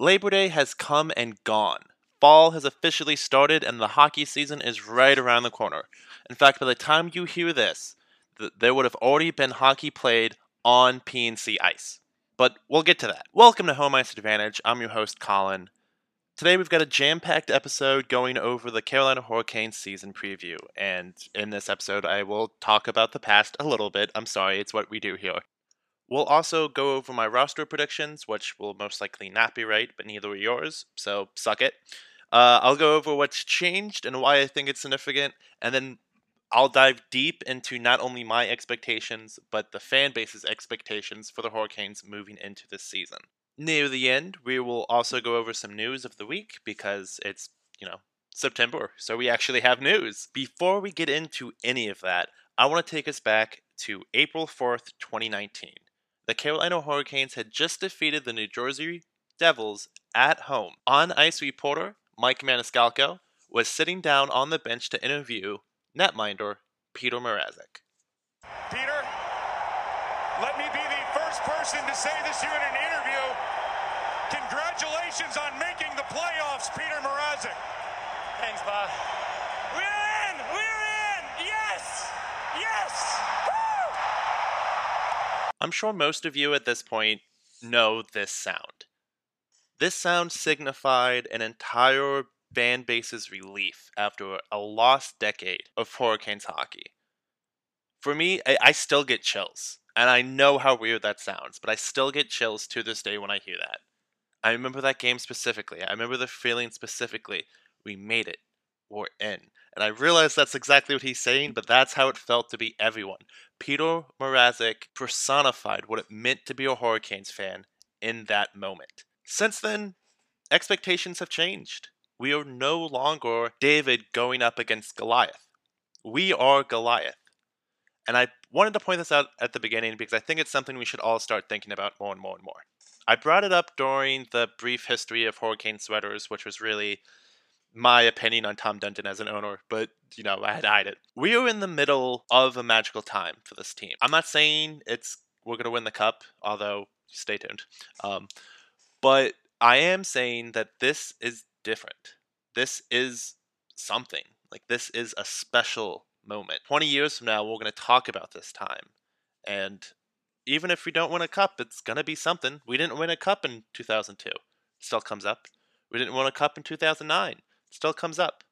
Labor Day has come and gone. Fall has officially started and the hockey season is right around the corner. In fact, by the time you hear this, th- there would have already been hockey played on PNC ice. But we'll get to that. Welcome to Home Ice Advantage. I'm your host, Colin. Today we've got a jam-packed episode going over the Carolina Hurricanes season preview, and in this episode I will talk about the past a little bit. I'm sorry, it's what we do here. We'll also go over my roster predictions, which will most likely not be right, but neither are yours, so suck it. Uh, I'll go over what's changed and why I think it's significant, and then I'll dive deep into not only my expectations, but the fan base's expectations for the Hurricanes moving into this season. Near the end, we will also go over some news of the week because it's, you know, September, so we actually have news. Before we get into any of that, I want to take us back to April 4th, 2019. The Carolina Hurricanes had just defeated the New Jersey Devils at home. On ice reporter Mike Maniscalco was sitting down on the bench to interview netminder Peter Mrazek. Peter, let me be the first person to say this to you in an interview. Congratulations on making the playoffs, Peter Mrazek. Thanks, Bob. We're in! We're in! Yes! Yes! Woo! I'm sure most of you at this point know this sound. This sound signified an entire fan base's relief after a lost decade of Hurricanes hockey. For me, I, I still get chills, and I know how weird that sounds, but I still get chills to this day when I hear that. I remember that game specifically. I remember the feeling specifically. We made it. We're in. And I realize that's exactly what he's saying, but that's how it felt to be everyone. Peter Mrazek personified what it meant to be a Hurricanes fan in that moment. Since then, expectations have changed. We are no longer David going up against Goliath. We are Goliath. And I wanted to point this out at the beginning because I think it's something we should all start thinking about more and more and more. I brought it up during the brief history of Hurricane Sweaters, which was really my opinion on Tom Dundon as an owner, but you know, I had hide it. We are in the middle of a magical time for this team. I'm not saying it's we're gonna win the cup, although stay tuned. Um, but I am saying that this is different. This is something. Like this is a special moment. 20 years from now, we're going to talk about this time. And even if we don't win a cup, it's going to be something. We didn't win a cup in 2002. Still comes up. We didn't win a cup in 2009. Still comes up.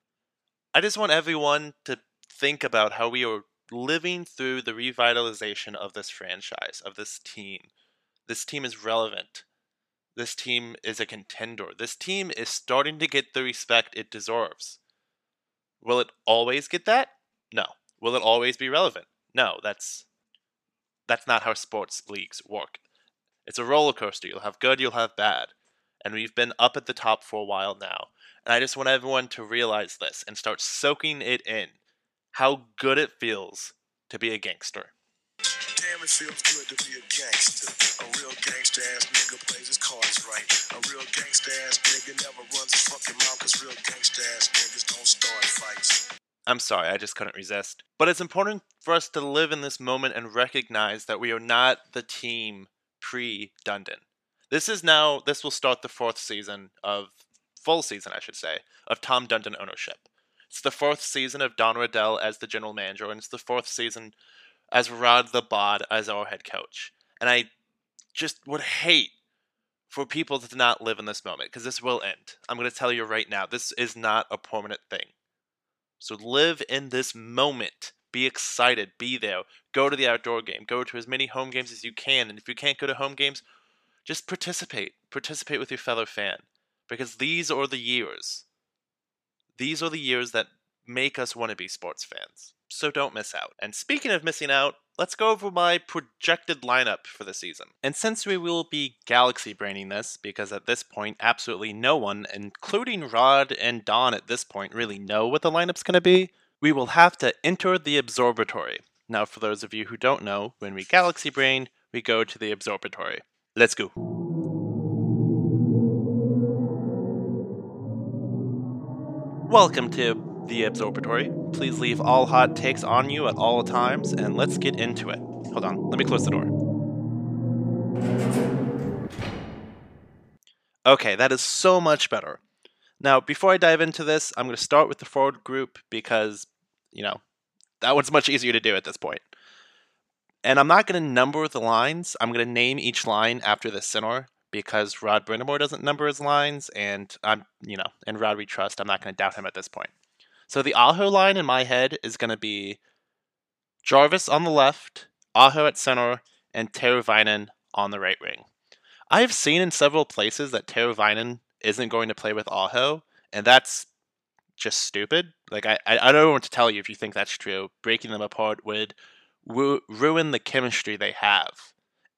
I just want everyone to think about how we are living through the revitalization of this franchise, of this team. This team is relevant. This team is a contender. This team is starting to get the respect it deserves. Will it always get that? No. Will it always be relevant? No, that's that's not how sports leagues work. It's a roller coaster. You'll have good, you'll have bad. And we've been up at the top for a while now. And I just want everyone to realize this and start soaking it in. How good it feels to be a gangster. Damn, it feels good to be a gangster. A real gangster ass nigga plays his cards right. A real gangster ass nigga never runs his fucking mouth cause real gangster ass niggas don't start fights. I'm sorry, I just couldn't resist. But it's important for us to live in this moment and recognize that we are not the team pre Dundon. This is now, this will start the fourth season of, full season, I should say, of Tom Dundon ownership. It's the fourth season of Don Waddell as the general manager, and it's the fourth season as Rod the Bod as our head coach. And I just would hate for people to not live in this moment because this will end. I'm going to tell you right now, this is not a permanent thing. So live in this moment. Be excited. Be there. Go to the outdoor game. Go to as many home games as you can. And if you can't go to home games, just participate. Participate with your fellow fan. Because these are the years. These are the years that make us want to be sports fans. So don't miss out. And speaking of missing out, let's go over my projected lineup for the season. And since we will be galaxy braining this, because at this point, absolutely no one, including Rod and Don at this point, really know what the lineup's going to be, we will have to enter the observatory. Now, for those of you who don't know, when we galaxy brain, we go to the observatory. Let's go. Welcome to the observatory. Please leave all hot takes on you at all times, and let's get into it. Hold on, let me close the door. Okay, that is so much better. Now, before I dive into this, I'm going to start with the forward group because, you know, that one's much easier to do at this point. And I'm not going to number the lines. I'm going to name each line after the center because Rod Brind'Amour doesn't number his lines, and I'm, you know, and Rod we trust. I'm not going to doubt him at this point. So the Aho line in my head is going to be Jarvis on the left, Aho at center, and Teravainen on the right wing. I have seen in several places that Teravainen isn't going to play with Aho, and that's just stupid. Like I, I don't what to tell you if you think that's true. Breaking them apart would ru- ruin the chemistry they have.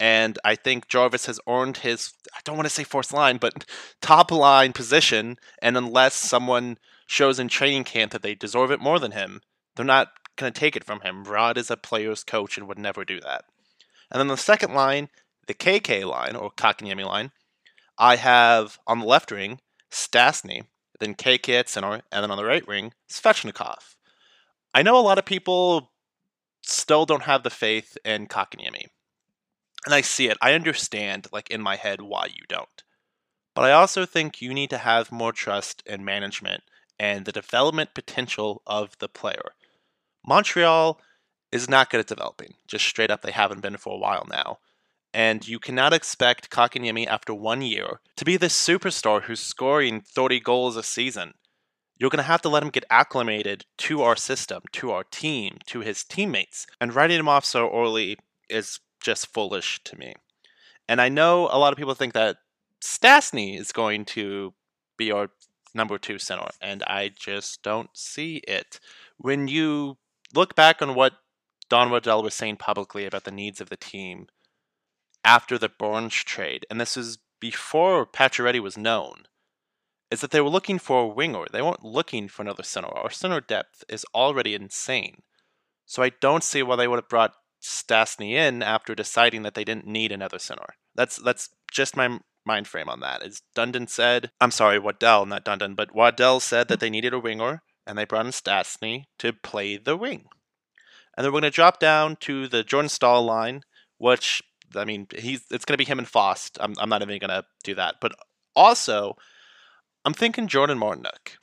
And I think Jarvis has earned his, I don't want to say fourth line, but top line position. And unless someone shows in training camp that they deserve it more than him, they're not going to take it from him. Rod is a player's coach and would never do that. And then the second line, the KK line, or Kotkaniemi line, I have on the left wing, Stastny, then KK at center, and then on the right wing, Svechnikov. I know a lot of people still don't have the faith in Kotkaniemi. And I see it. I understand, like, in my head, why you don't. But I also think you need to have more trust in management and the development potential of the player. Montreal is not good at developing. Just straight up, they haven't been for a while now. And you cannot expect Kotkaniemi after one year to be this superstar who's scoring 30 goals a season. You're going to have to let him get acclimated to our system, to our team, to his teammates. And writing him off so early is just foolish to me. And I know a lot of people think that Stastny is going to be our number two center, and I just don't see it. When you look back on what Don Waddell was saying publicly about the needs of the team after the Burns trade, and this is before Pacioretty was known, is that they were looking for a winger. They weren't looking for another center. Our center depth is already insane. So I don't see why they would have brought Stastny in after deciding that they didn't need another center. That's that's just my mind frame on that. Is Dundon said, I'm sorry, Waddell, not Dundon, but Waddell said that they needed a winger, and they brought in Stastny to play the wing. And then we're going to drop down to the Jordan Staal line, which I mean, he's it's going to be him and Fast. I'm I'm not even going to do that, but also I'm thinking Jordan Martinook,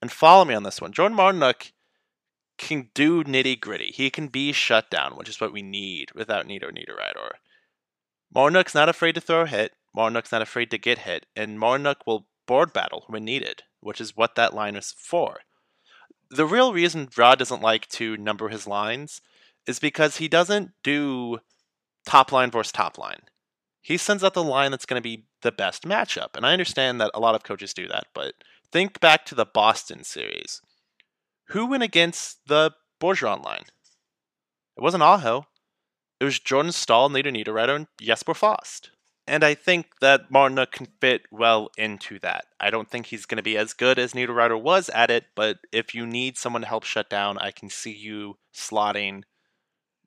and follow me on this one. Jordan Martinook can do nitty gritty. He can be shut down, which is what we need without Nino Niederreiter. Martinook's not afraid to throw a hit. Martinook's not afraid to get hit, and Martinook will board battle when needed, which is what that line is for. The real reason Rod doesn't like to number his lines is because he doesn't do top line versus top line. He sends out the line that's going to be the best matchup. And I understand that a lot of coaches do that, but think back to the Boston series. Who went against the Bergeron line? It wasn't Aho. It was Jordan Staal, Nino Niederreiter, and Jesper Fast. And I think that Martinook can fit well into that. I don't think he's going to be as good as Niederreiter was at it, but if you need someone to help shut down, I can see you slotting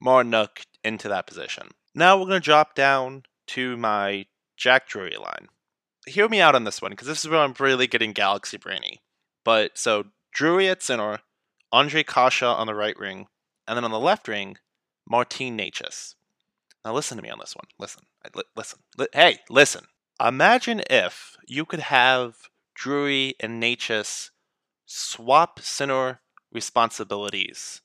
Martinook into that position. Now we're going to drop down to my Jack Drury line. Hear me out on this one, because this is where I'm really getting galaxy brainy. But so Drury at center, Ondrej Kase on the right ring, and then on the left ring, Martin Necas. Now listen to me on this one. Listen, li- listen. Li- hey, listen. Imagine if you could have Drury and Necas swap center responsibilities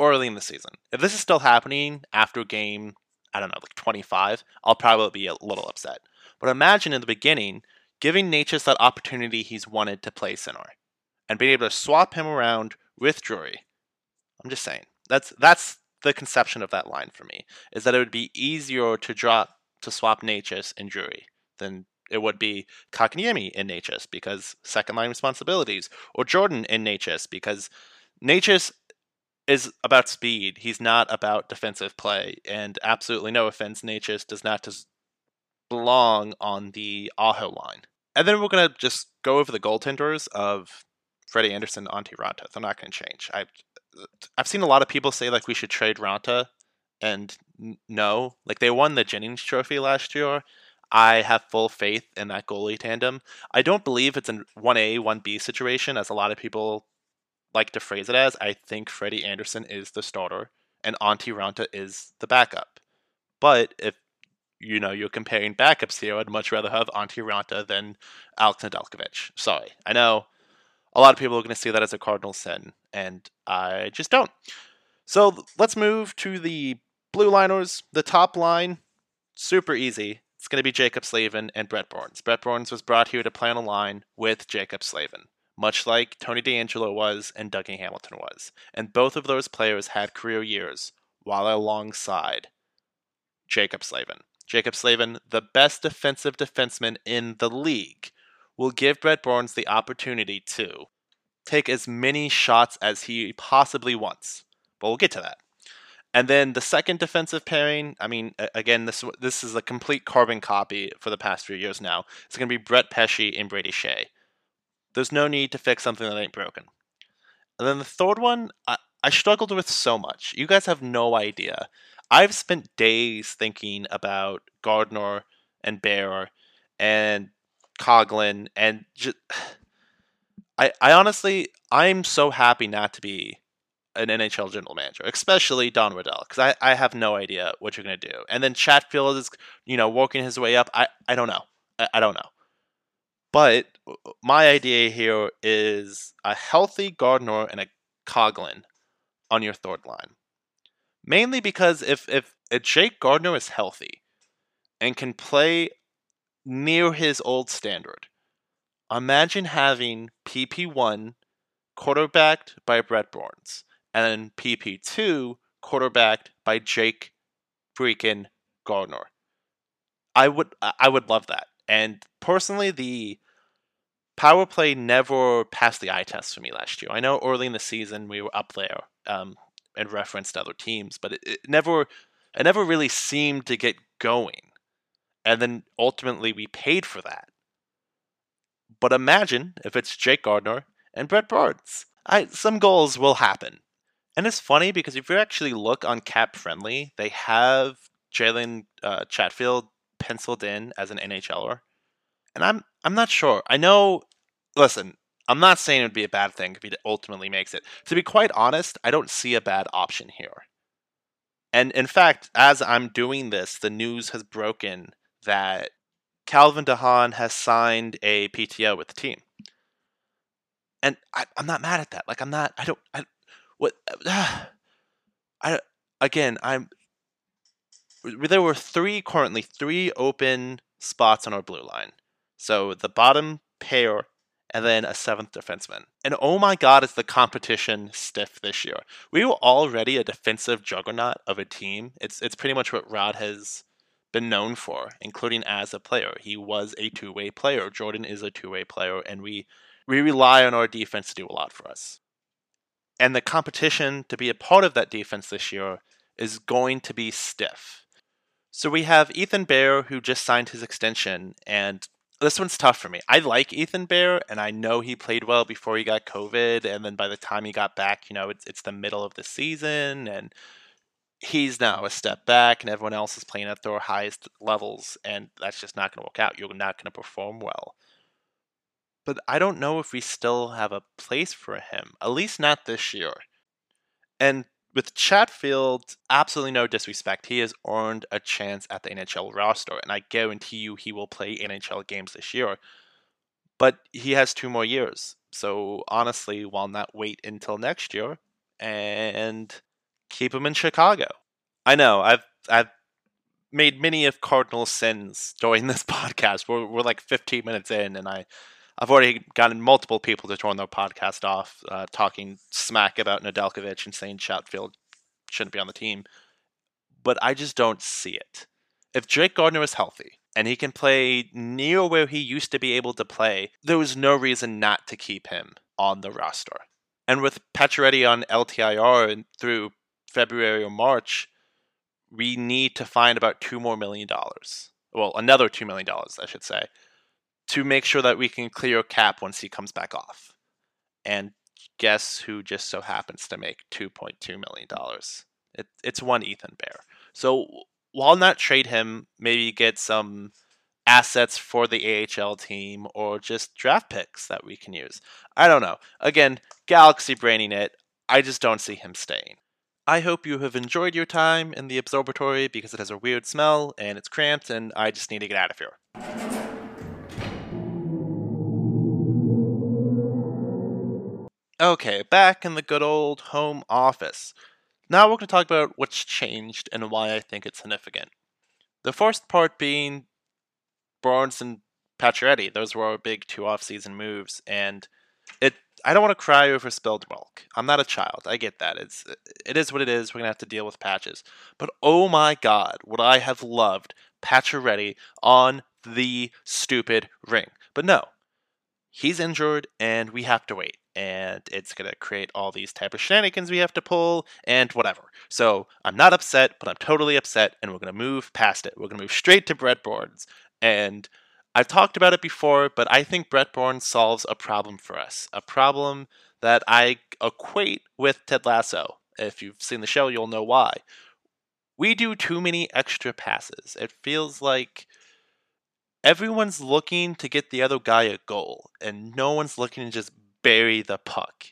early in the season. If this is still happening after game, I don't know, like 25, I'll probably be a little upset. But imagine in the beginning giving Necas that opportunity he's wanted to play center and being able to swap him around with Drury. I'm just saying. That's that's the conception of that line for me. Is that it would be easier to drop to swap Necas and Drury than it would be Kotkaniemi in Necas because second line responsibilities, or Jordan in Necas because Necas is about speed. He's not about defensive play, and absolutely no offense, Necas does not just belong on the Aho line. And then we're gonna just go over the goaltenders of Freddie Andersen, Antti Raanta. They're not gonna change. I've I've seen a lot of people say like we should trade Raanta, and n- no, like they won the Jennings Trophy last year. I have full faith in that goalie tandem. I don't believe it's a one A one B situation, as a lot of people like to phrase it as. I think Freddie Andersen is the starter, and Antti Raanta is the backup. But if you know you're comparing backups here, I'd much rather have Antti Raanta than Alex Nedeljkovic. Sorry, I know a lot of people are going to see that as a cardinal sin, and I just don't. So let's move to the blue liners. The top line, super easy. It's going to be Jaccob Slavin and Brent Burns. Brent Burns was brought here to play on a line with Jaccob Slavin, much like Tony DeAngelo was and Dougie Hamilton was. And both of those players had career years while alongside Jaccob Slavin. Jaccob Slavin, the best defensive defenseman in the league, will give Brent Burns the opportunity to take as many shots as he possibly wants. But we'll get to that. And then the second defensive pairing, I mean, again, this this is a complete carbon copy for the past few years now. It's going to be Brett Pesce and Brady Skjei. There's no need to fix something that ain't broken. And then the third one, I, I struggled with so much. You guys have no idea. I've spent days thinking about Gardiner and Bear and Coghlan and just. I, I honestly, I'm so happy not to be an NHL general manager, especially Don Waddell, because I, I have no idea what you're going to do. And then Chatfield is, you know, working his way up. I, I don't know. I, I don't know. But my idea here is a healthy Gardiner and a Coghlan on your third line. Mainly because if, if, if Jake Gardiner is healthy and can play near his old standard, imagine having PP1 quarterbacked by Brent Burns and then PP2 quarterbacked by Jake freaking Gardner. I would I would love that. And personally the power play never passed the eye test for me last year. I know early in the season we were up there um, and referenced other teams, but it, it never it never really seemed to get going. And then ultimately we paid for that. But imagine if it's Jake Gardiner and Brent Burns. I, some goals will happen. And it's funny because if you actually look on Cap Friendly, they have Jalen uh, Chatfield penciled in as an NHLer, and I'm I'm not sure. I know. Listen, I'm not saying it would be a bad thing if he ultimately makes it. To be quite honest, I don't see a bad option here. And in fact, as I'm doing this, the news has broken that Calvin DeHaan has signed a PTO with the team. And I, am not mad at that. Like I'm not. I don't. I, what I again, I'm there were three currently three open spots on our blue line. So the bottom pair and then a seventh defenseman. And oh my god, is the competition stiff this year. We were already a defensive juggernaut of a team. It's it's pretty much what Rod has been known for, including as a player. He was a two-way player. Jordan is a two-way player, and we we rely on our defense to do a lot for us. And the competition to be a part of that defense this year is going to be stiff. So we have Ethan Bear, who just signed his extension, and this one's tough for me. I like Ethan Bear, and I know he played well before he got COVID, and then by the time he got back, you know, it's it's the middle of the season, and he's now a step back, and everyone else is playing at their highest levels, and that's just not going to work out. You're not going to perform well but I don't know if we still have a place for him, at least not this year. And with Chatfield, absolutely no disrespect, he has earned a chance at the NHL roster, and I guarantee you he will play NHL games this year. But he has two more years. So honestly, why not wait until next year and keep him in Chicago? I know I've I've made many of Cardinal sins during this podcast. We're we're like 15 minutes in, and I I've already gotten multiple people to turn their podcast off, uh, talking smack about Nedeljkovic and saying Chatfield shouldn't be on the team. But I just don't see it. If Jake Gardiner is healthy and he can play near where he used to be able to play, there was no reason not to keep him on the roster. And with Pacioretty on LTIR through February or March, we need to find about two more million dollars. Well, another two million dollars, I should say, to make sure that we can clear cap once he comes back off. And guess who just so happens to make $2.2 million? It, it's one Ethan Bear. So while not trade him, maybe get some assets for the AHL team or just draft picks that we can use. I don't know. Again, Galaxy braining it. I just don't see him staying. I hope you have enjoyed your time in the observatory because it has a weird smell and it's cramped and I just need to get out of here. Okay, back in the good old home office. Now we're going to talk about what's changed and why I think it's significant. The first part being Burns and Pacioretty. Those were our big two off-season moves, and it. I don't want to cry over spilled milk. I'm not a child. I get that. It's uh, it is what it is. We're gonna have to deal with patches. But oh my God, would I have loved Pacioretty on the stupid ring? But no, he's injured, and we have to wait and it's going to create all these type of shenanigans we have to pull and whatever. So I'm not upset, but I'm totally upset, and we're going to move past it. We're going to move straight to breadboards. And I've talked about it before, but I think breadboard solves a problem for us. A problem that I equate with Ted Lasso. If you've seen the show, you'll know why. We do too many extra passes. It feels like everyone's looking to get the other guy a goal, and no one's looking to just bury the puck.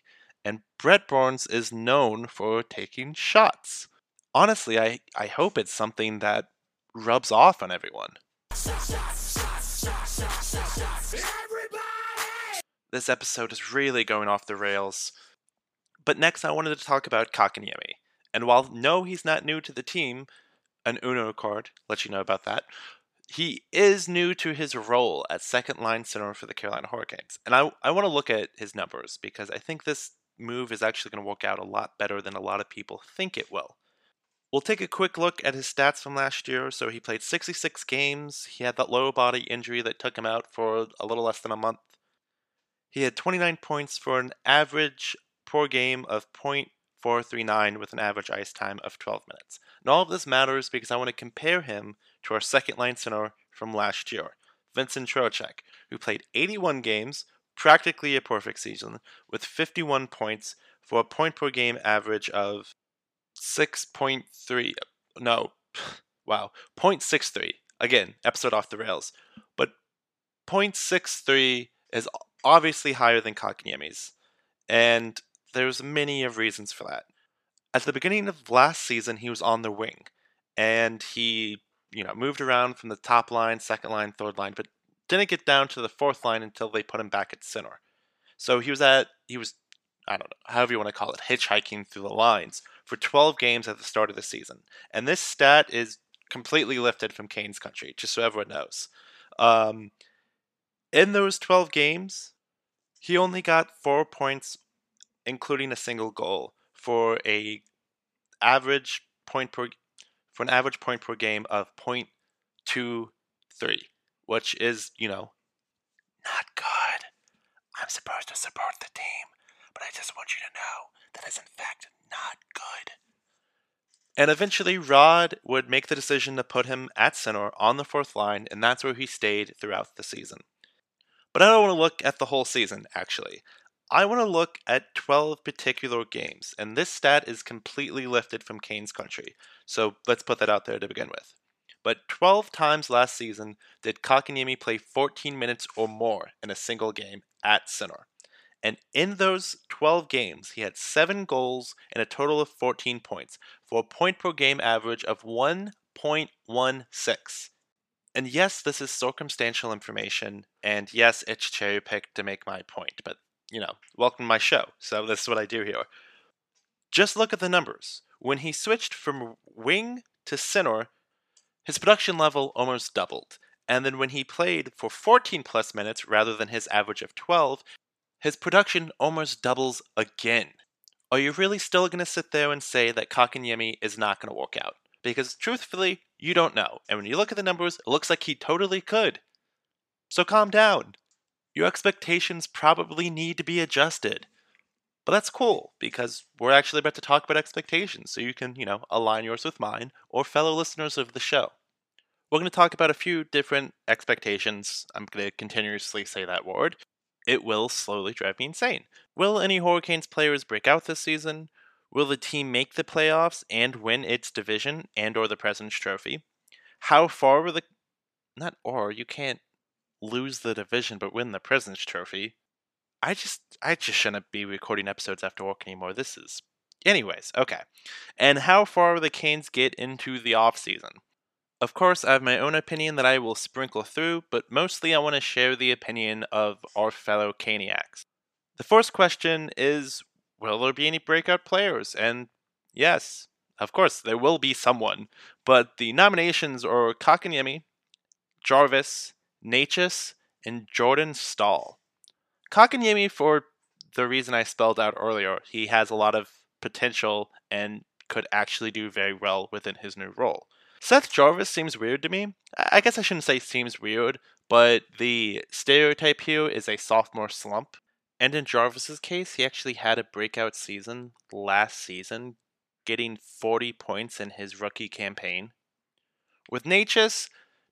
And Brent Burns is known for taking shots. Honestly, I, I hope it's something that rubs off on everyone. This episode is really going off the rails. But next, I wanted to talk about Kotkaniemi. And while no, he's not new to the team, an Uno card, let you know about that he is new to his role as second line center for the Carolina Hurricanes. And I, I want to look at his numbers because I think this move is actually going to work out a lot better than a lot of people think it will. We'll take a quick look at his stats from last year. So he played 66 games. He had that lower body injury that took him out for a little less than a month. He had 29 points for an average per game of 0.439 with an average ice time of 12 minutes. And all of this matters because I want to compare him to our second line center from last year, Vincent Trocheck, who played 81 games, practically a perfect season, with 51 points for a point per game average of 6.3. No, wow, 0.63. Again, episode off the rails. But 0.63 is obviously higher than Kotkaniemi's, and there's many of reasons for that. At the beginning of last season, he was on the wing, and he you know, moved around from the top line, second line, third line, but didn't get down to the fourth line until they put him back at center. So he was at he was I don't know, however you want to call it, hitchhiking through the lines for 12 games at the start of the season. And this stat is completely lifted from Canes Country, just so everyone knows. Um, in those 12 games, he only got four points, including a single goal, for a average point per for an average point per game of 0.23, which is, you know, not good. I'm supposed to support the team, but I just want you to know that is in fact not good. And eventually, Rod would make the decision to put him at center on the fourth line, and that's where he stayed throughout the season. But I don't want to look at the whole season, actually. I want to look at 12 particular games, and this stat is completely lifted from Canes Country, so let's put that out there to begin with. But 12 times last season did Kotkaniemi play 14 minutes or more in a single game at center. And in those 12 games, he had 7 goals and a total of 14 points, for a point per game average of 1.16. And yes, this is circumstantial information, and yes, it's cherry picked to make my point, but you know, welcome to my show. So this is what I do here. Just look at the numbers. When he switched from wing to center, his production level almost doubled. And then when he played for 14 plus minutes rather than his average of 12, his production almost doubles again. Are you really still going to sit there and say that Kotkaniemi is not going to work out? Because truthfully, you don't know. And when you look at the numbers, it looks like he totally could. So calm down your expectations probably need to be adjusted. But that's cool because we're actually about to talk about expectations, so you can, you know, align yours with mine or fellow listeners of the show. We're going to talk about a few different expectations. I'm going to continuously say that word. It will slowly drive me insane. Will any Hurricanes players break out this season? Will the team make the playoffs and win its division and or the President's Trophy? How far will the not or you can't lose the division but win the President's Trophy. I just I just shouldn't be recording episodes after work anymore. This is Anyways, okay. And how far will the Canes get into the off season? Of course, I have my own opinion that I will sprinkle through, but mostly I want to share the opinion of our fellow Caniacs. The first question is Will there be any breakout players? And yes, of course, there will be someone, but the nominations are Kotkaniemi, Jarvis, Necas, and Jordan Staal. Kotkaniemi, for the reason I spelled out earlier, he has a lot of potential and could actually do very well within his new role. Seth Jarvis seems weird to me. I guess I shouldn't say seems weird, but the stereotype here is a sophomore slump. And in Jarvis's case, he actually had a breakout season last season, getting 40 points in his rookie campaign. With Necas,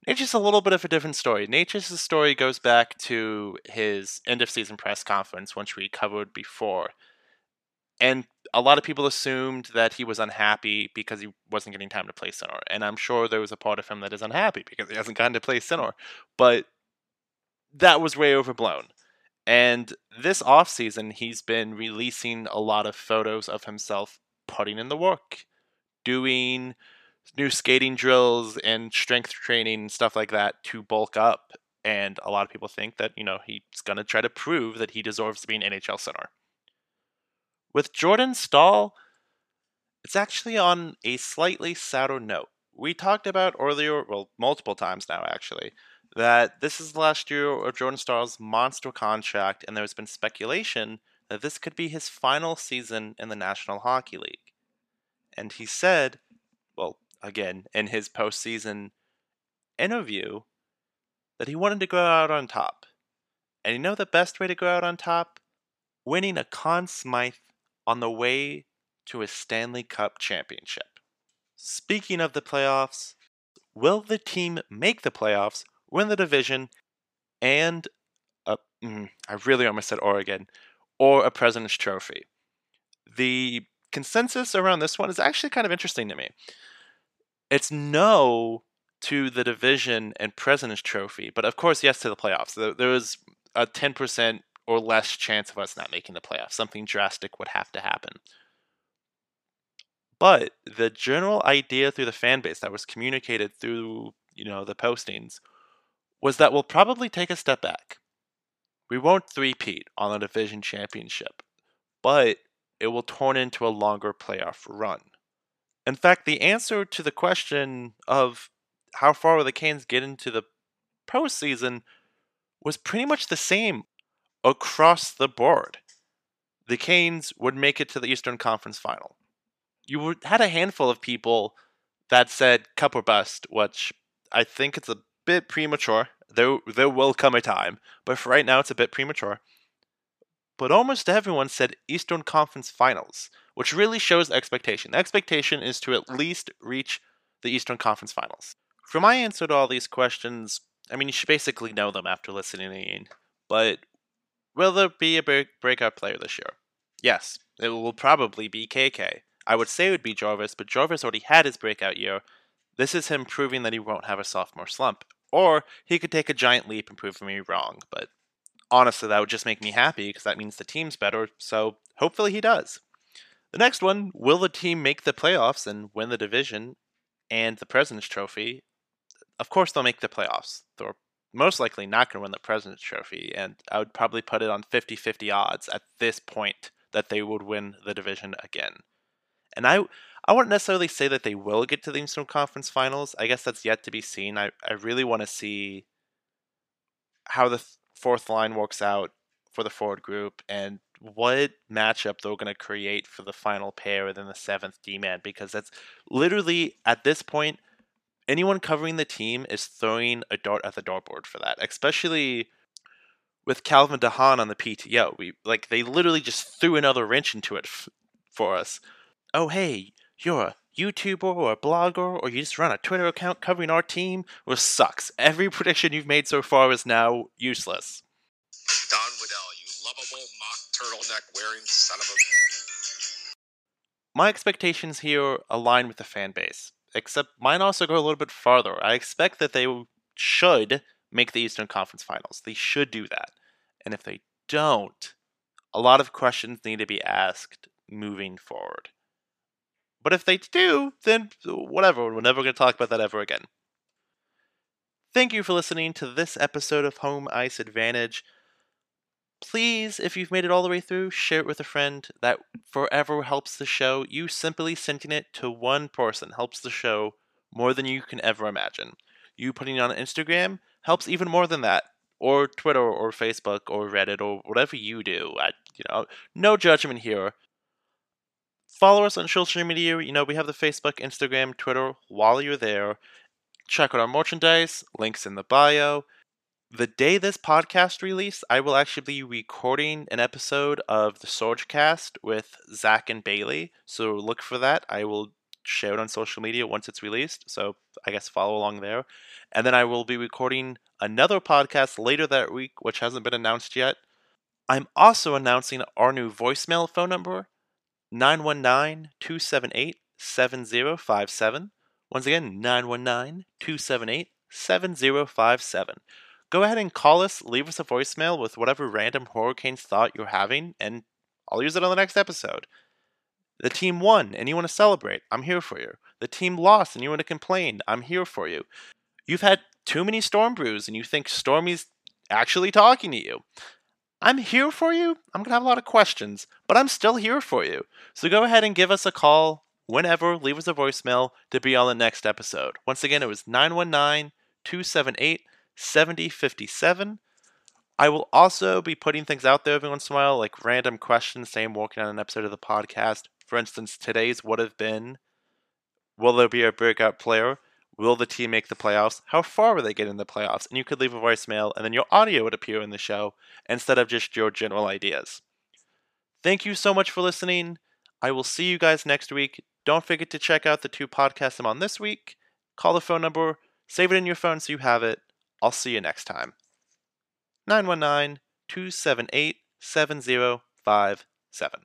Necas a little bit of a different story. Nature's story goes back to his end of season press conference, which we covered before. And a lot of people assumed that he was unhappy because he wasn't getting time to play center. And I'm sure there was a part of him that is unhappy because he hasn't gotten to play center. But that was way overblown. And this offseason, he's been releasing a lot of photos of himself putting in the work, doing new skating drills and strength training and stuff like that to bulk up. And a lot of people think that, you know, he's going to try to prove that he deserves to be an NHL center. With Jordan Staal, it's actually on a slightly sadder note. We talked about earlier, well, multiple times now actually, that this is the last year of Jordan Staal's monster contract, and there's been speculation that this could be his final season in the National Hockey League. And he said, again, in his postseason interview, that he wanted to go out on top. And you know the best way to go out on top? Winning a Conn Smythe on the way to a Stanley Cup championship. Speaking of the playoffs, will the team make the playoffs, win the division, and a, mm, I really almost said Oregon, or a President's Trophy? The consensus around this one is actually kind of interesting to me. It's no to the division and President's Trophy, but of course, yes to the playoffs. There was a 10% or less chance of us not making the playoffs. Something drastic would have to happen. But the general idea through the fan base that was communicated through, you know, the postings was that we'll probably take a step back. We won't three-peat on the division championship, but it will turn into a longer playoff run. In fact, the answer to the question of how far will the Canes get into the postseason was pretty much the same across the board. The Canes would make it to the Eastern Conference Final. You had a handful of people that said cup or bust, which I think it's a bit premature. There, there will come a time, but for right now, it's a bit premature. But almost everyone said Eastern Conference Finals, which really shows the expectation. The expectation is to at least reach the Eastern Conference Finals. For my answer to all these questions, I mean, you should basically know them after listening, but Will there be a break- breakout player this year? Yes, it will probably be KK. I would say it would be Jarvis, but Jarvis already had his breakout year. This is him proving that he won't have a sophomore slump. Or he could take a giant leap and prove me wrong, but honestly, that would just make me happy because that means the team's better, so hopefully he does. The next one will the team make the playoffs and win the division and the President's Trophy? Of course, they'll make the playoffs. They're most likely not going to win the President's Trophy, and I would probably put it on 50 50 odds at this point that they would win the division again. And I I wouldn't necessarily say that they will get to the Eastern Conference Finals. I guess that's yet to be seen. I, I really want to see how the fourth line works out for the forward group and what matchup they're going to create for the final pair within the seventh D man because that's literally at this point anyone covering the team is throwing a dart at the dartboard for that, especially with Calvin DeHaan on the PTO. We like they literally just threw another wrench into it f- for us. Oh hey, you're a YouTuber or a blogger, or you just run a Twitter account covering our team, which sucks. Every prediction you've made so far is now useless. Don turtleneck wearing son of a. My expectations here align with the fan base except mine also go a little bit farther. I expect that they should make the Eastern Conference Finals. They should do that. And if they don't, a lot of questions need to be asked moving forward. But if they do, then whatever. We're never going to talk about that ever again. Thank you for listening to this episode of Home Ice Advantage. Please, if you've made it all the way through, share it with a friend. That forever helps the show. You simply sending it to one person helps the show more than you can ever imagine. You putting it on Instagram helps even more than that, or Twitter, or Facebook, or Reddit, or whatever you do. I, you know, no judgment here. Follow us on social media. You know, we have the Facebook, Instagram, Twitter. While you're there, check out our merchandise. Links in the bio. The day this podcast release, I will actually be recording an episode of the Surgecast with Zach and Bailey. So look for that. I will share it on social media once it's released. So I guess follow along there. And then I will be recording another podcast later that week, which hasn't been announced yet. I'm also announcing our new voicemail phone number 919 278 7057. Once again, 919 278 7057. Go ahead and call us, leave us a voicemail with whatever random Hurricanes thought you're having, and I'll use it on the next episode. The team won and you want to celebrate, I'm here for you. The team lost and you want to complain, I'm here for you. You've had too many storm brews and you think Stormy's actually talking to you. I'm here for you. I'm going to have a lot of questions, but I'm still here for you. So go ahead and give us a call whenever, leave us a voicemail to be on the next episode. Once again, it was 919 278 7057. I will also be putting things out there every once in a while, like random questions, same I'm working on an episode of the podcast. For instance, today's would have been Will there be a breakout player? Will the team make the playoffs? How far will they get in the playoffs? And you could leave a voicemail, and then your audio would appear in the show instead of just your general ideas. Thank you so much for listening. I will see you guys next week. Don't forget to check out the two podcasts I'm on this week. Call the phone number, save it in your phone so you have it. I'll see you next time. 919 278 7057.